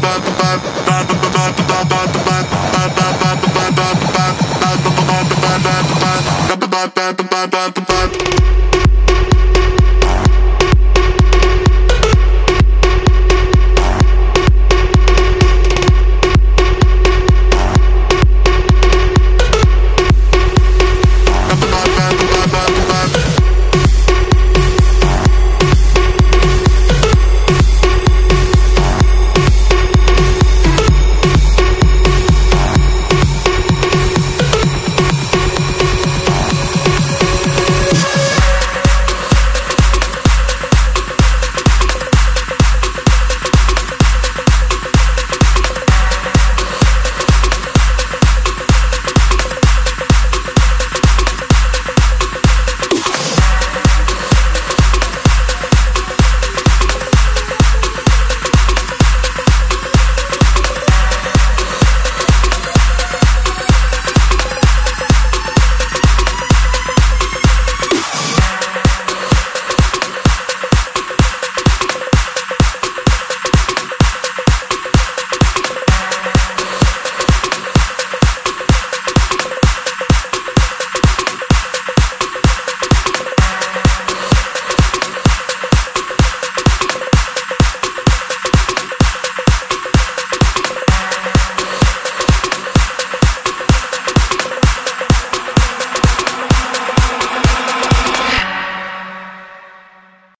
bop bop bop